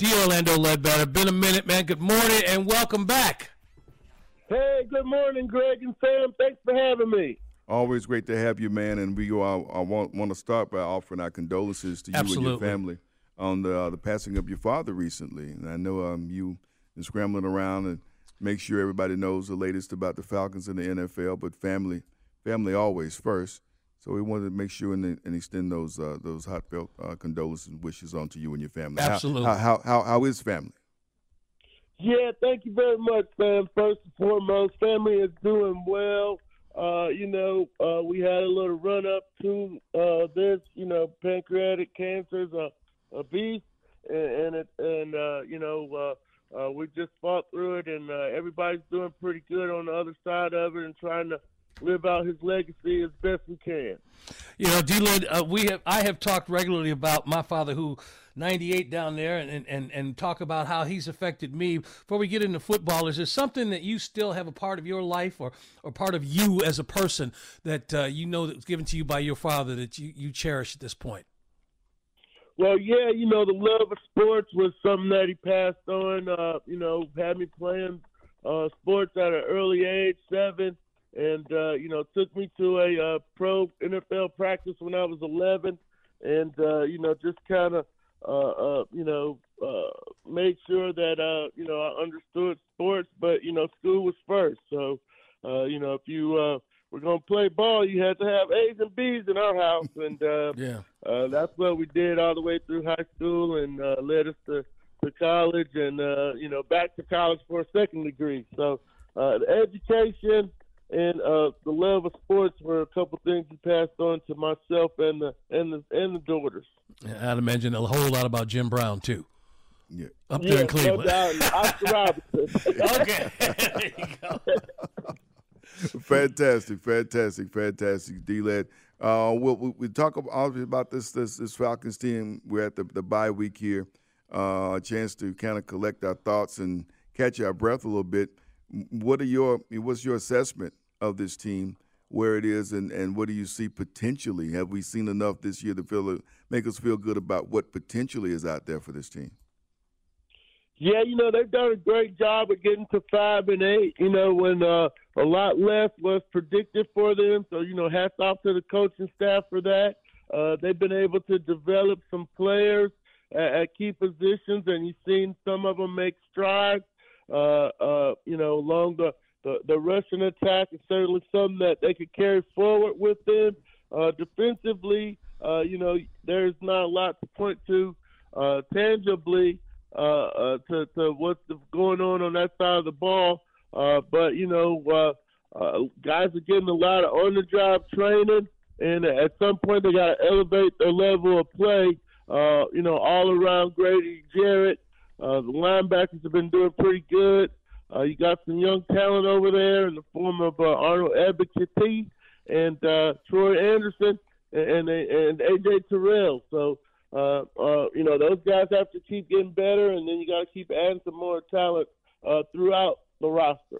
D. Orlando Ledbetter. Been a minute, man. Good morning and welcome back. Hey, good morning, Greg and Sam. Thanks for having me. Always great to have you, man. And we I, I want want to start by offering our condolences to you Absolutely. and your family on the uh, the passing of your father recently. And I know um, you been scrambling around and make sure everybody knows the latest about the Falcons and the NFL. But family, family always first. So we wanted to make sure and, and extend those uh, those heartfelt uh, condolences and wishes on to you and your family. Absolutely. How, how, how, how is family? Yeah, thank you very much, Sam. First and foremost, family is doing well. Uh, you know, uh, we had a little run up to uh, this. You know, pancreatic cancer is a, a beast, and and, it, and uh, you know, uh, uh, we just fought through it, and uh, everybody's doing pretty good on the other side of it, and trying to live out his legacy as best we can. You know, D-Led, uh, we have I have talked regularly about my father who 98 down there and, and, and talk about how he's affected me. Before we get into football, is there something that you still have a part of your life or, or part of you as a person that uh, you know that was given to you by your father that you, you cherish at this point? Well, yeah, you know, the love of sports was something that he passed on. Uh, you know, had me playing uh, sports at an early age, seven, and uh, you know, took me to a uh, pro NFL practice when I was 11, and uh, you know, just kind of, uh, uh, you know, uh, made sure that uh, you know I understood sports, but you know, school was first. So, uh, you know, if you uh, were gonna play ball, you had to have A's and B's in our house, and uh, Yeah. uh, that's what we did all the way through high school and uh, led us to, to college and, uh, you know, back to college for a second degree. So uh, the education and uh, the love of sports were a couple things he passed on to myself and the, and the, and the daughters. I'd imagine a whole lot about Jim Brown, too, Yeah. up there Yeah, in Cleveland. no doubt. Oscar Robertson. okay. there you go. fantastic, fantastic, fantastic, D-Led. Uh, we'll, we we talk about, obviously about this, this this Falcons team. We're at the, the bye week here. Uh, a chance to kind of collect our thoughts and catch our breath a little bit. What are your what's your assessment of this team, where it is, and, and what do you see potentially? Have we seen enough this year to feel make us feel good about what potentially is out there for this team? Yeah, you know they've done a great job of getting to five and eight. You know when uh, a lot less was predicted for them. So you know, hats off to the coaching staff for that. Uh, they've been able to develop some players at, at key positions, and you've seen some of them make strides. Uh, uh, you know, along the, the the rushing attack is certainly something that they could carry forward with them. Uh, defensively, uh, you know, there's not a lot to point to uh, tangibly uh, uh, to, to what's going on on that side of the ball. Uh, but you know, guys are getting a lot of on-the-job training, and at some point they got to elevate their level of play. Uh, you know, all around Grady Jarrett, uh, the linebackers have been doing pretty good. Uh, you got some young talent over there in the form of uh, Arnold Ebiketie and uh, Troy Andersen and, and and AJ Terrell. So uh, uh, you know, those guys have to keep getting better, and then you got to keep adding some more talent uh, throughout the roster.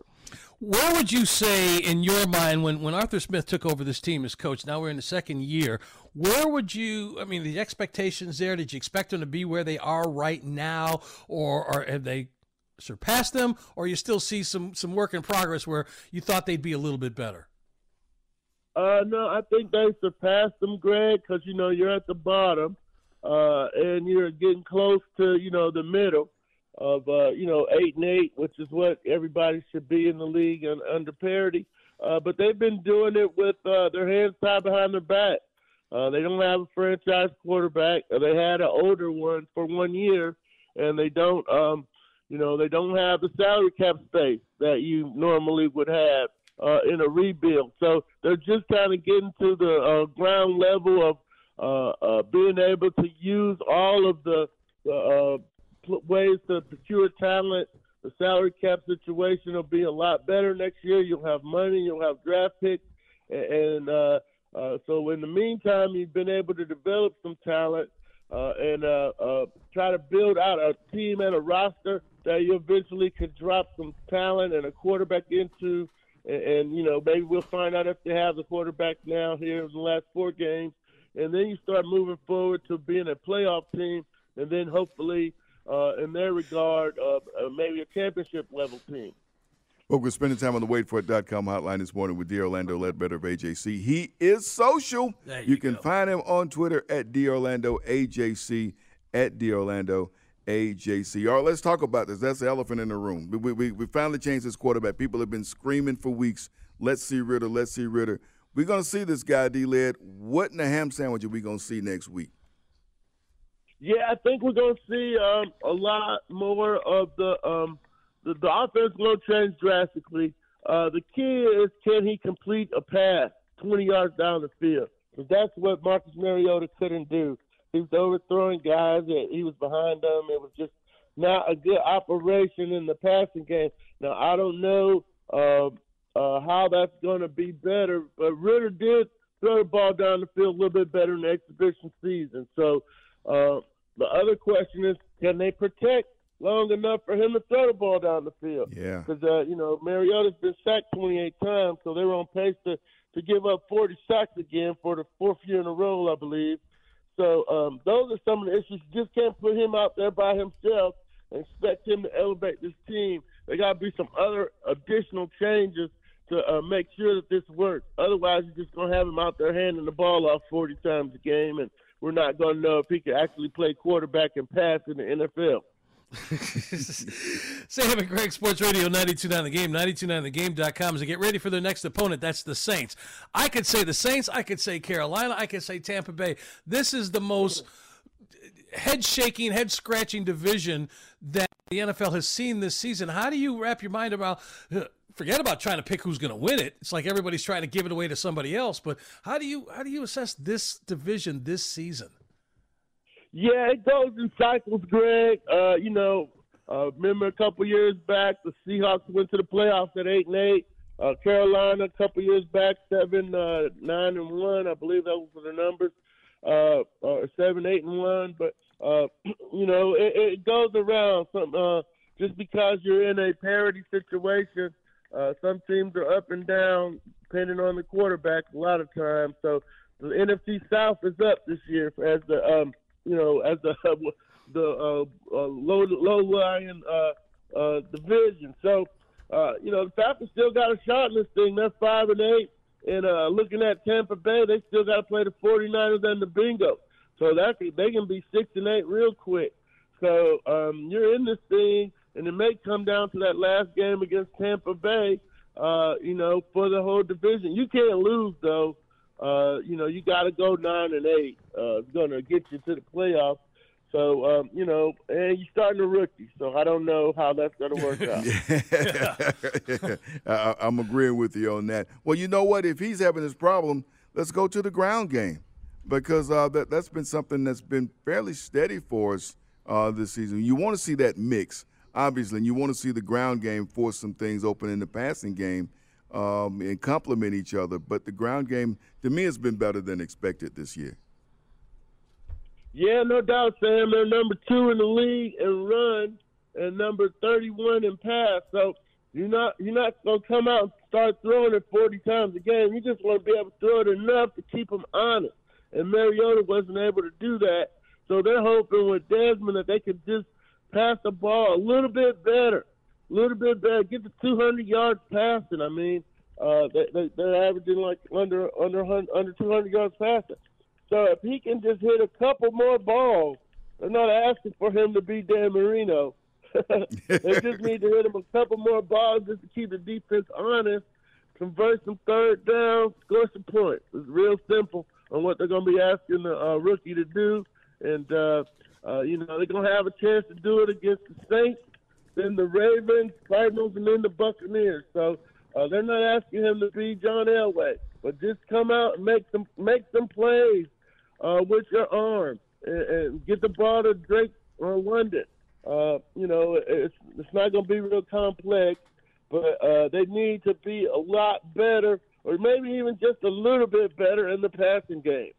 Where would you say, in your mind, when, when Arthur Smith took over this team as coach, now we're in the second year, where would you, I mean, the expectations there, did you expect them to be where they are right now, or, or have they surpassed them, or you still see some, some work in progress where you thought they'd be a little bit better? Uh, no, I think they surpassed them, Greg, because you know you're at the bottom, uh, and you're getting close to you know the middle of uh, you know eight and eight, which is what everybody should be in the league and under parity. Uh, but they've been doing it with uh, their hands tied behind their back. Uh, they don't have a franchise quarterback. They had an older one for one year, and they don't, um, you know, they don't have the salary cap space that you normally would have uh, in a rebuild. So they're just kind of getting to the uh, ground level of uh, uh, being able to use all of the uh, ways to procure talent. The salary cap situation will be a lot better next year. You'll have money, you'll have draft picks, and uh, uh, so in the meantime, you've been able to develop some talent uh, and uh, uh, try to build out a team and a roster that you eventually could drop some talent and a quarterback into. And, and you know, maybe we'll find out if they have the quarterback now here in the last four games, and then you start moving forward to being a playoff team, and then hopefully uh, in their regard, uh, uh, maybe a championship level team. Well, we're spending time on the waitforit.com hotline this morning with D. Orlando Ledbetter of AJC. He is social. There you, you can go. find him on Twitter at D. Orlando AJC, at D. Orlando AJC. All right, let's talk about this. That's the elephant in the room. We, we, we finally changed this quarterback. People have been screaming for weeks. Let's see Ridder. Let's see Ridder. We're going to see this guy, D. Led. What in the ham sandwich are we going to see next week? Yeah, I think we're going to see um, a lot more of the um, the, the offense will change drastically. Uh, the key is can he complete a pass 20 yards down the field? Because that's what Marcus Mariota couldn't do. He was overthrowing guys. He was behind them. It was just not a good operation in the passing game. Now I don't know uh, uh, how that's going to be better, but Ridder did throw the ball down the field a little bit better in the exhibition season. So uh, the other question is, can they protect long enough for him to throw the ball down the field? Yeah. Because uh, you know Mariota's been sacked 28 times, so they were on pace to to give up 40 sacks again for the fourth year in a row, I believe. So um, those are some of the issues. You just can't put him out there by himself and expect him to elevate this team. There got to be some other additional changes to uh, make sure that this works. Otherwise, you're just going to have him out there handing the ball off 40 times a game, and we're not going to know if he can actually play quarterback and pass in the NFL. Sam and Greg Sports Radio 929 The Game, 929thegame.com as they get ready for their next opponent. That's the Saints. I could say the Saints. I could say Carolina. I could say Tampa Bay. This is the most head shaking, head scratching division that the NFL has seen this season. How do you wrap your mind about? Uh, forget about trying to pick who's going to win it. It's like everybody's trying to give it away to somebody else. But how do you how do you assess this division this season? Yeah, it goes in cycles, Greg. Uh, you know, uh, remember a couple years back, the Seahawks went to the playoffs at eight and eight. Uh, Carolina a couple years back, seven, uh, nine and one. I believe those were the numbers. Uh, uh, seven, eight and one. But uh, you know, it, it goes around. Some uh, just because you're in a parity situation, uh, some teams are up and down depending on the quarterback a lot of times. So the NFC South is up this year as the um, you know, as the the uh, uh, low low lying uh, uh, division. So, uh, you know, the Falcons still got a shot in this thing. They're five and eight, and uh, looking at Tampa Bay, they still got to play the 49ers and the Bengals. So that they can be six and eight real quick. So um, you're in this thing, and it may come down to that last game against Tampa Bay. Uh, you know, for the whole division, you can't lose though uh, you know, you got to go nine and eight. Uh, it's going to get you to the playoffs. So, um, you know, and you're starting a rookie, so I don't know how that's going to work out. I, I'm agreeing with you on that. Well, you know what? If he's having this problem, let's go to the ground game because uh, that, that's been something that's been fairly steady for us uh, this season. You want to see that mix, obviously, and you want to see the ground game force some things open in the passing game um, and complement each other. But the ground game, to me, has been better than expected this year. Yeah, no doubt, Sam. They're number two in the league in run and number 31 in pass. So you're not you're not gonna come out and start throwing it 40 times a game. You just want to be able to throw it enough to keep them honest. And Mariota wasn't able to do that. So they're hoping with Desmond that they could just pass the ball a little bit better, little bit better, get to 200 yards passing. I mean, uh, they, they, they're averaging like under under under 200 yards passing. So if he can just hit a couple more balls, they're not asking for him to be Dan Marino. they just need to hit him a couple more balls just to keep the defense honest, convert some third down, score some points. It's real simple on what they're going to be asking the uh, rookie to do. And, uh, uh, you know, they're going to have a chance to do it against the Saints, then the Ravens, Cardinals, and then the Buccaneers. So uh, they're not asking him to be John Elway, but just come out and make some make some plays uh, with your arm and, and get the ball to Drake or London. Uh, you know, it's it's not going to be real complex, but uh, they need to be a lot better, or maybe even just a little bit better in the passing game.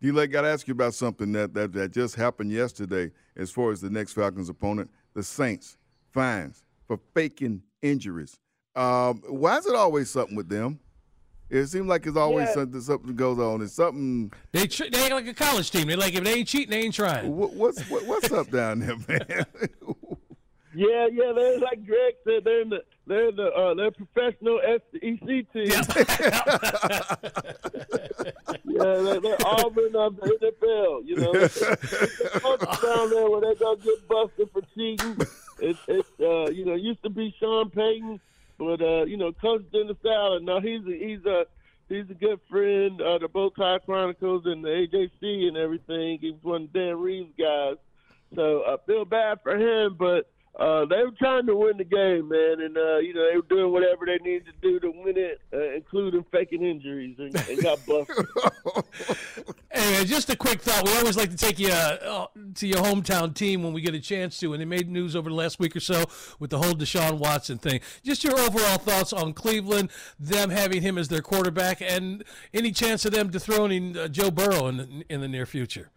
D-Led, got to ask you about something that, that, that just happened yesterday as far as the next Falcons opponent, the Saints. Fines for faking injuries. Um, why is it always something with them? It seems like it's always Yeah. something something goes on. It's something. They tr- they act like a college team. They like if they ain't cheating, they ain't trying. What, what's what, what's up down there, man? Yeah, yeah, they're like Greg said, they're in the they're the uh, they're professional SEC team. Yeah, they're, they're Auburn of the NFL. You know, down there where they're gonna get busted for cheating. It's it's uh, you know used to be Sean Payton, but uh, you know in the South. Now he's a, he's a he's a good friend. Uh, the Bow Tie Chronicles and the AJC and everything. He was one of Dan Reeves guys. So I feel bad for him, but uh, they were trying to win the game, man, and uh, you know they were doing whatever they needed to do to win it, uh, including faking injuries, and, and got busted. Anyway, just a quick thought. We always like to take you uh, to your hometown team when we get a chance to, and they made news over the last week or so with the whole Deshaun Watson thing. Just your overall thoughts on Cleveland, them having him as their quarterback, and any chance of them dethroning uh, Joe Burrow in the, in the near future.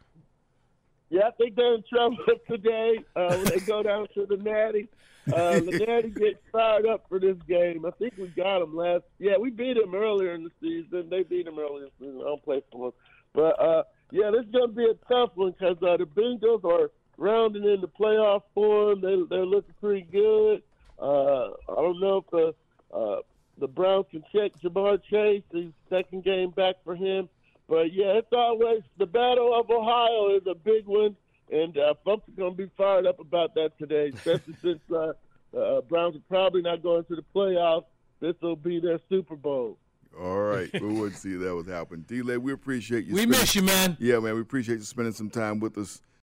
Yeah, I think they're in trouble today uh, when they go down to the Natty. Uh, the Natty gets fired up for this game. I think we got them last. Yeah, we beat them earlier in the season. They beat them earlier in the season. I don't play for them, but uh, yeah, this is gonna be a tough one because uh, the Bengals are rounding in the playoff form. They they're looking pretty good. Uh, I don't know if the uh, the Browns can check Ja'Marr Chase. His second game back for him. But yeah, it's always the Battle of Ohio is a big one, and uh, folks are going to be fired up about that today, especially since uh, uh, Browns are probably not going to the playoffs. This will be their Super Bowl. All right, we would see that was happening. D-Led, we appreciate you. We spending- miss you, man. Yeah, man, we appreciate you spending some time with us